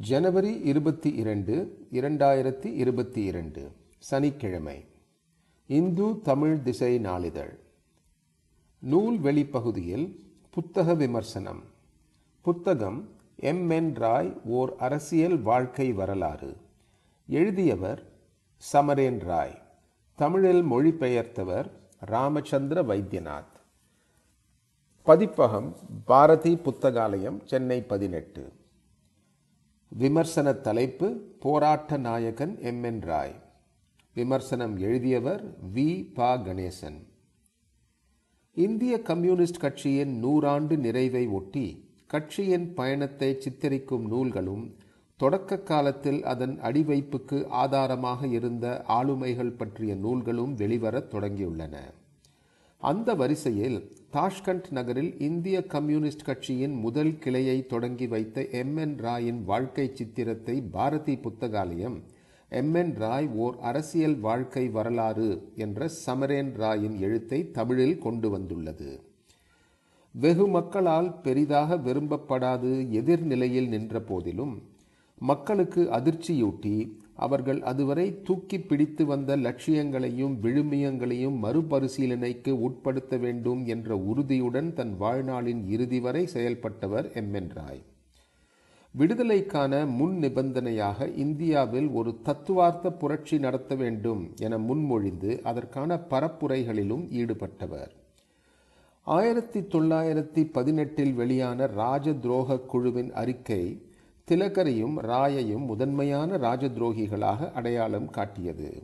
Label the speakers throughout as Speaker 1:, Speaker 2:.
Speaker 1: ஜனவரி இருபத்தி இரண்டு இரண்டாயிரத்தி இருபத்தி இரண்டு சனிக்கிழமை. இந்து தமிழ் திசை நாளிதழ். நூல் வெளிப்பகுதியில் புத்தக விமர்சனம். புத்தகம் எம். என். ராய் ஓர் அரசியல் வாழ்க்கை வரலாறு. எழுதியவர் சமரேன் ராய். தமிழில் மொழிபெயர்த்தவர் ராமச்சந்திர வைத்தியநாத். பதிப்பகம் பாரதி புத்தகாலயம் சென்னை பதினெட்டு. விமர்சன தலைப்பு போராட்ட நாயகன் எம் என் ராய். விமர்சனம் எழுதியவர் வி. பா. கணேசன். இந்திய கம்யூனிஸ்ட் கட்சியின் நூறாண்டு நிறைவை ஒட்டி கட்சியின் பயணத்தை சித்தரிக்கும் நூல்களும் தொடக்க காலத்தில் அதன் அடிவைப்புக்கு ஆதாரமாக இருந்த ஆளுமைகள் பற்றிய நூல்களும் வெளிவரத் தொடங்கியுள்ளன. அந்த வரிசையில் தாஷ்கண்ட் நகரில் இந்திய கம்யூனிஸ்ட் கட்சியின் முதல் கிளையை தொடங்கி வைத்த எம் என் ராயின் வாழ்க்கை சித்திரத்தை பாரதி புத்தகாலயம் எம் என் ராய் ஓர் அரசியல் வாழ்க்கை வரலாறு என்ற சமரேன் ராயின் எழுத்தை தமிழில் கொண்டு வந்துள்ளது. வெகு மக்களால் பெரிதாக விரும்பப்படாது எதிர்நிலையில் நின்ற போதிலும் மக்களுக்கு அதிர்ச்சியூட்டி அவர்கள் அதுவரை தூக்கி பிடித்து வந்த லட்சியங்களையும் விழுமியங்களையும் மறுபரிசீலனைக்கு உட்படுத்த வேண்டும் என்ற உறுதியுடன் தன் வாழ்நாளின் இறுதி வரை செயல்பட்டவர் எம் என் ராய். விடுதலைக்கான முன் நிபந்தனையாக இந்தியாவில் ஒரு தத்துவார்த்த புரட்சி நடத்த வேண்டும் என முன்மொழிந்து அதற்கான பரப்புரைகளிலும் ஈடுபட்டவர். ஆயிரத்தி தொள்ளாயிரத்தி பதினெட்டில் வெளியான ராஜ துரோக குழுவின் அறிக்கை திலகரையும் ராயையும் முதன்மையான ராஜதுரோகிகளாக அடையாளம் காட்டியது.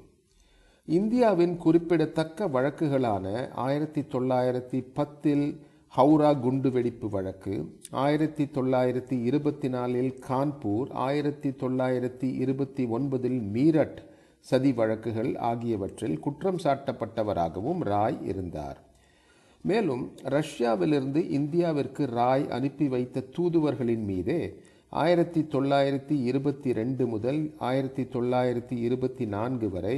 Speaker 1: இந்தியாவின் குறிப்பிடத்தக்க வழக்குகளான ஆயிரத்தி தொள்ளாயிரத்தி பத்தில் ஹவுரா குண்டுவெடிப்பு வழக்கு ஆயிரத்தி தொள்ளாயிரத்தி இருபத்தி நாலில் கான்பூர் ஆயிரத்தி தொள்ளாயிரத்தி இருபத்தி ஒன்பதில் மீரட் சதி வழக்குகள் ஆகியவற்றில் குற்றம் சாட்டப்பட்டவராகவும் ராய் இருந்தார். மேலும் ரஷ்யாவிலிருந்து இந்தியாவிற்கு ராய் அனுப்பி வைத்த தூதுவர்களின் மீதே ஆயிரத்தி தொள்ளாயிரத்தி இருபத்தி ரெண்டு முதல் ஆயிரத்தி தொள்ளாயிரத்தி இருபத்தி நான்கு வரை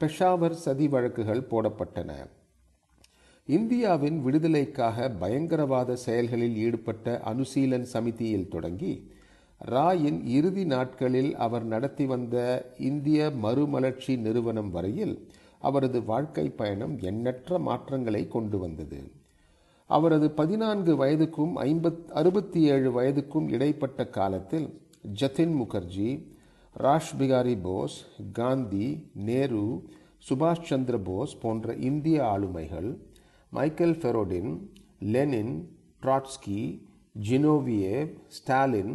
Speaker 1: பெஷாவர் சதி வழக்குகள் போடப்பட்டன. இந்தியாவின் விடுதலைக்காக பயங்கரவாத செயல்களில் ஈடுபட்ட அனுசீலன் சமிதியில் தொடங்கி ராயின் இறுதி நாட்களில் அவர் நடத்தி வந்த இந்திய மறுமலர்ச்சி நிறுவனம் வரையில் அவரது வாழ்க்கை பயணம் எண்ணற்ற மாற்றங்களை கொண்டு வந்தது. அவரது பதினான்கு வயதுக்கும் ஐம்பத் அறுபத்தி ஏழு வயதுக்கும் இடைப்பட்ட காலத்தில் ஜதின் முகர்ஜி ராஷ் பிகாரி போஸ் காந்தி நேரு சுபாஷ் சந்திர போஸ் போன்ற இந்திய ஆளுமைகள் Michael Borodin Lenin Trotsky Zinoviev Stalin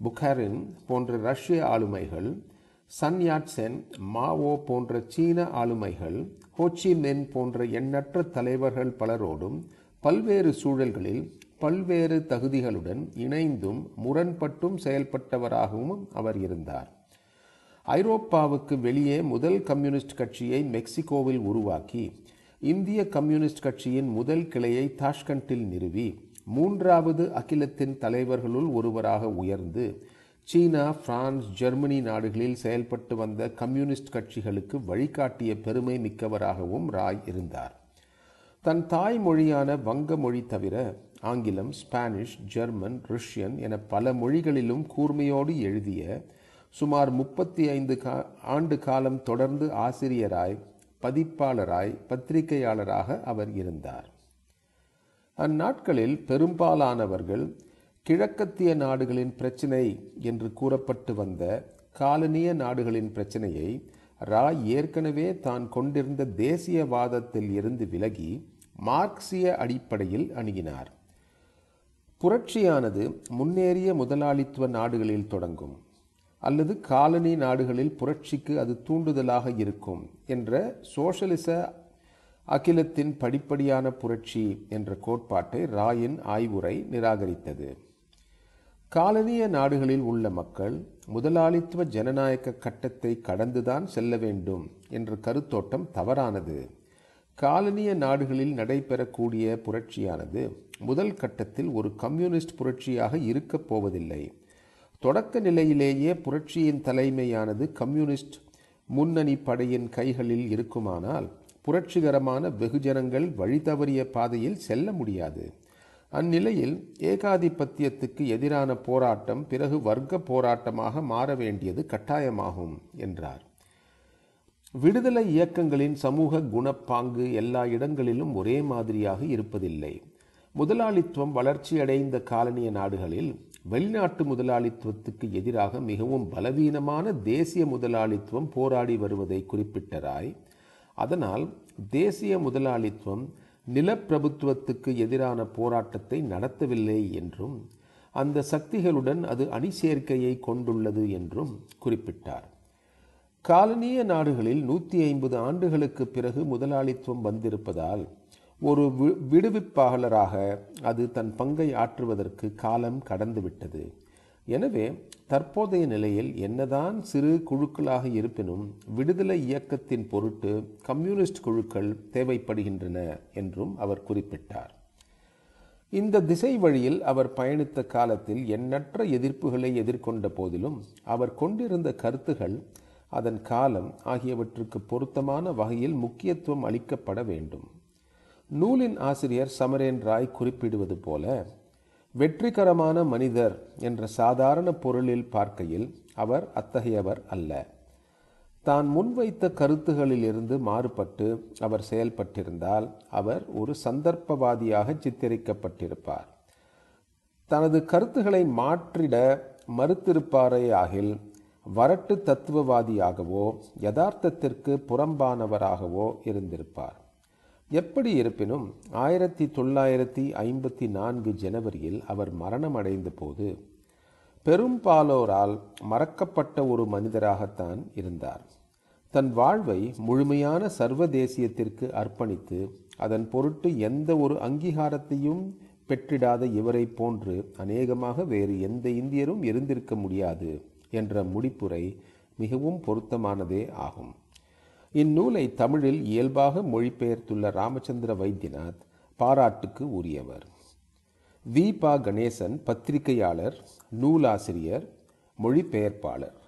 Speaker 1: Bukharin போன்ற ரஷ்ய ஆளுமைகள் சன் யாட்சென் மாவோ போன்ற சீன ஆளுமைகள் ஹோச்சி மென் போன்ற எண்ணற்ற தலைவர்கள் பலரோடும் பல்வேறு சூழல்களில் பல்வேறு தகுதிகளுடன் இணைந்தும் முரண்பட்டும் செயல்பட்டவராகவும் அவர் இருந்தார். ஐரோப்பாவுக்கு வெளியே முதல் கம்யூனிஸ்ட் கட்சியை மெக்சிகோவில் உருவாக்கி இந்திய கம்யூனிஸ்ட் கட்சியின் முதல் கிளையை தாஷ்கண்டில் நிறுவி மூன்றாவது அகிலத்தின் தலைவர்களுள் ஒருவராக உயர்ந்து சீனா பிரான்ஸ் ஜெர்மனி நாடுகளில் செயல்பட்டு வந்த கம்யூனிஸ்ட் கட்சிகளுக்கு வழிகாட்டிய பெருமை மிக்கவராகவும் ராய் இருந்தார். தன் தாய்மொழியான வங்க மொழி தவிர ஆங்கிலம் ஸ்பானிஷ் ஜெர்மன் ருஷ்யன் என பல மொழிகளிலும் கூர்மையோடு எழுதிய சுமார் முப்பத்தி ஐந்து கா ஆண்டு காலம் தொடர்ந்து ஆசிரியராய் பதிப்பாளராய் பத்திரிகையாளராக அவர் இருந்தார். அந்நாட்களில் பெரும்பாலானவர்கள் கிழக்கத்திய நாடுகளின் பிரச்சினை என்று கூறப்பட்டு வந்த காலனிய நாடுகளின் பிரச்சனையை ராய் ஏற்கனவே தான் கொண்டிருந்த தேசியவாதத்தில் இருந்து விலகி மார்க்சிய அடிப்படையில் அணுகினார். புரட்சியானது முன்னேறிய முதலாளித்துவ நாடுகளில் தொடங்கும் அல்லது காலனி நாடுகளில் புரட்சிக்கு அது தூண்டுதலாக இருக்கும் என்ற சோஷலிச அகிலத்தின் படிப்படியான புரட்சி என்ற கோட்பாட்டை ராயின் ஆய்வுரை நிராகரித்தது. காலனிய நாடுகளில் உள்ள மக்கள் முதலாளித்துவ ஜனநாயக கட்டத்தை கடந்துதான் செல்ல வேண்டும் என்ற கருத்தோட்டம் தவறானது. காலனிய நாடுகளில் நடைபெறக்கூடிய புரட்சியானது முதல் கட்டத்தில் ஒரு கம்யூனிஸ்ட் புரட்சியாக இருக்கப் போவதில்லை. தொடக்க நிலையிலேயே புரட்சியின் தலைமையானது கம்யூனிஸ்ட் முன்னணி படையின் கைகளில் இருக்குமானால் புரட்சிகரமான வெகுஜனங்கள் வழி தவறிய பாதையில் செல்ல முடியாது. அந்நிலையில் ஏகாதிபத்தியத்துக்கு எதிரான போராட்டம் பிறகு வர்க்க போராட்டமாக மாற வேண்டியது கட்டாயமாகும் என்றார். விடுதலை இயக்கங்களின் சமூக குணப்பாங்கு எல்லா இடங்களிலும் ஒரே மாதிரியாக இருப்பதில்லை. முதலாளித்துவம் வளர்ச்சியடைந்த காலனிய நாடுகளில் வெளிநாட்டு முதலாளித்துவத்துக்கு எதிராக மிகவும் பலவீனமான தேசிய முதலாளித்துவம் போராடி வருவதை குறிப்பிட்ட ராய் அதனால் தேசிய முதலாளித்துவம் நிலப்பிரபுத்துவத்துக்கு எதிரான போராட்டத்தை நடத்தவில்லை என்றும் அந்த சக்திகளுடன் அது அணி சேர்க்கையை கொண்டுள்ளது என்றும் குறிப்பிட்டார். காலனிய நாடுகளில் நூற்றி ஐம்பது ஆண்டுகளுக்கு பிறகு முதலாளித்துவம் வந்திருப்பதால் ஒரு விடுவிப்பாளராக அது தன் பங்கை ஆற்றுவதற்கு காலம் கடந்துவிட்டது. எனவே தற்போதைய நிலையில் என்னதான் சிறு குழுக்களாக இருப்பினும் விடுதலை இயக்கத்தின் பொருட்டு கம்யூனிஸ்ட் குழுக்கள் தேவைப்படுகின்றன என்றும் அவர் குறிப்பிட்டார். இந்த திசை வழியில் அவர் பயணித்த காலத்தில் எண்ணற்ற எதிர்ப்புகளை எதிர்கொண்ட போதிலும் அவர் கொண்டிருந்த கருத்துகள் அதன் காலம் ஆகியவற்றுக்கு பொருத்தமான வகையில் முக்கியத்துவம் அளிக்கப்பட வேண்டும். நூலின் ஆசிரியர் சமரேன் ராய் குறிப்பிடுவது போல வெற்றிகரமான மனிதர் என்ற சாதாரண பொருளில் பார்க்கையில் அவர் அத்தகையவர் அல்ல. தான் முன்வைத்த கருத்துகளிலிருந்து மாறுபட்டு அவர் செயல்பட்டிருந்தால் அவர் ஒரு சந்தர்ப்பவாதியாக சித்தரிக்கப்பட்டிருப்பார். தனது கருத்துக்களை மாற்றிட மறுத்திருப்பாரே ஆகில் வரட்டு தத்துவவாதியாகவோ யதார்த்தத்திற்கு புறம்பானவராகவோ இருந்திருப்பார். எப்படி இருப்பினும் ஆயிரத்தி தொள்ளாயிரத்தி ஐம்பத்தி நான்கு ஜனவரியில் அவர் மரணமடைந்த போது பெரும்பாலோரால் மறக்கப்பட்ட ஒரு மனிதராகத்தான் இருந்தார். தன் வாழ்வை முழுமையான சர்வதேசியத்திற்கு அர்ப்பணித்து அதன் பொருட்டு எந்த ஒரு அங்கீகாரத்தையும் பெற்றிடாத இவரை போன்று அநேகமாக வேறு எந்த இந்தியரும் இருந்திருக்க முடியாது. என்ற முடிப்புரை மிகவும் பொருத்தமானதே ஆகும். இந்நூலை தமிழில் இயல்பாக மொழிபெயர்த்துள்ள ராமச்சந்திர வைத்தியநாத் பாராட்டுக்கு உரியவர். வி. பா. கணேசன் பத்திரிகையாளர் நூலாசிரியர் மொழிபெயர்ப்பாளர்.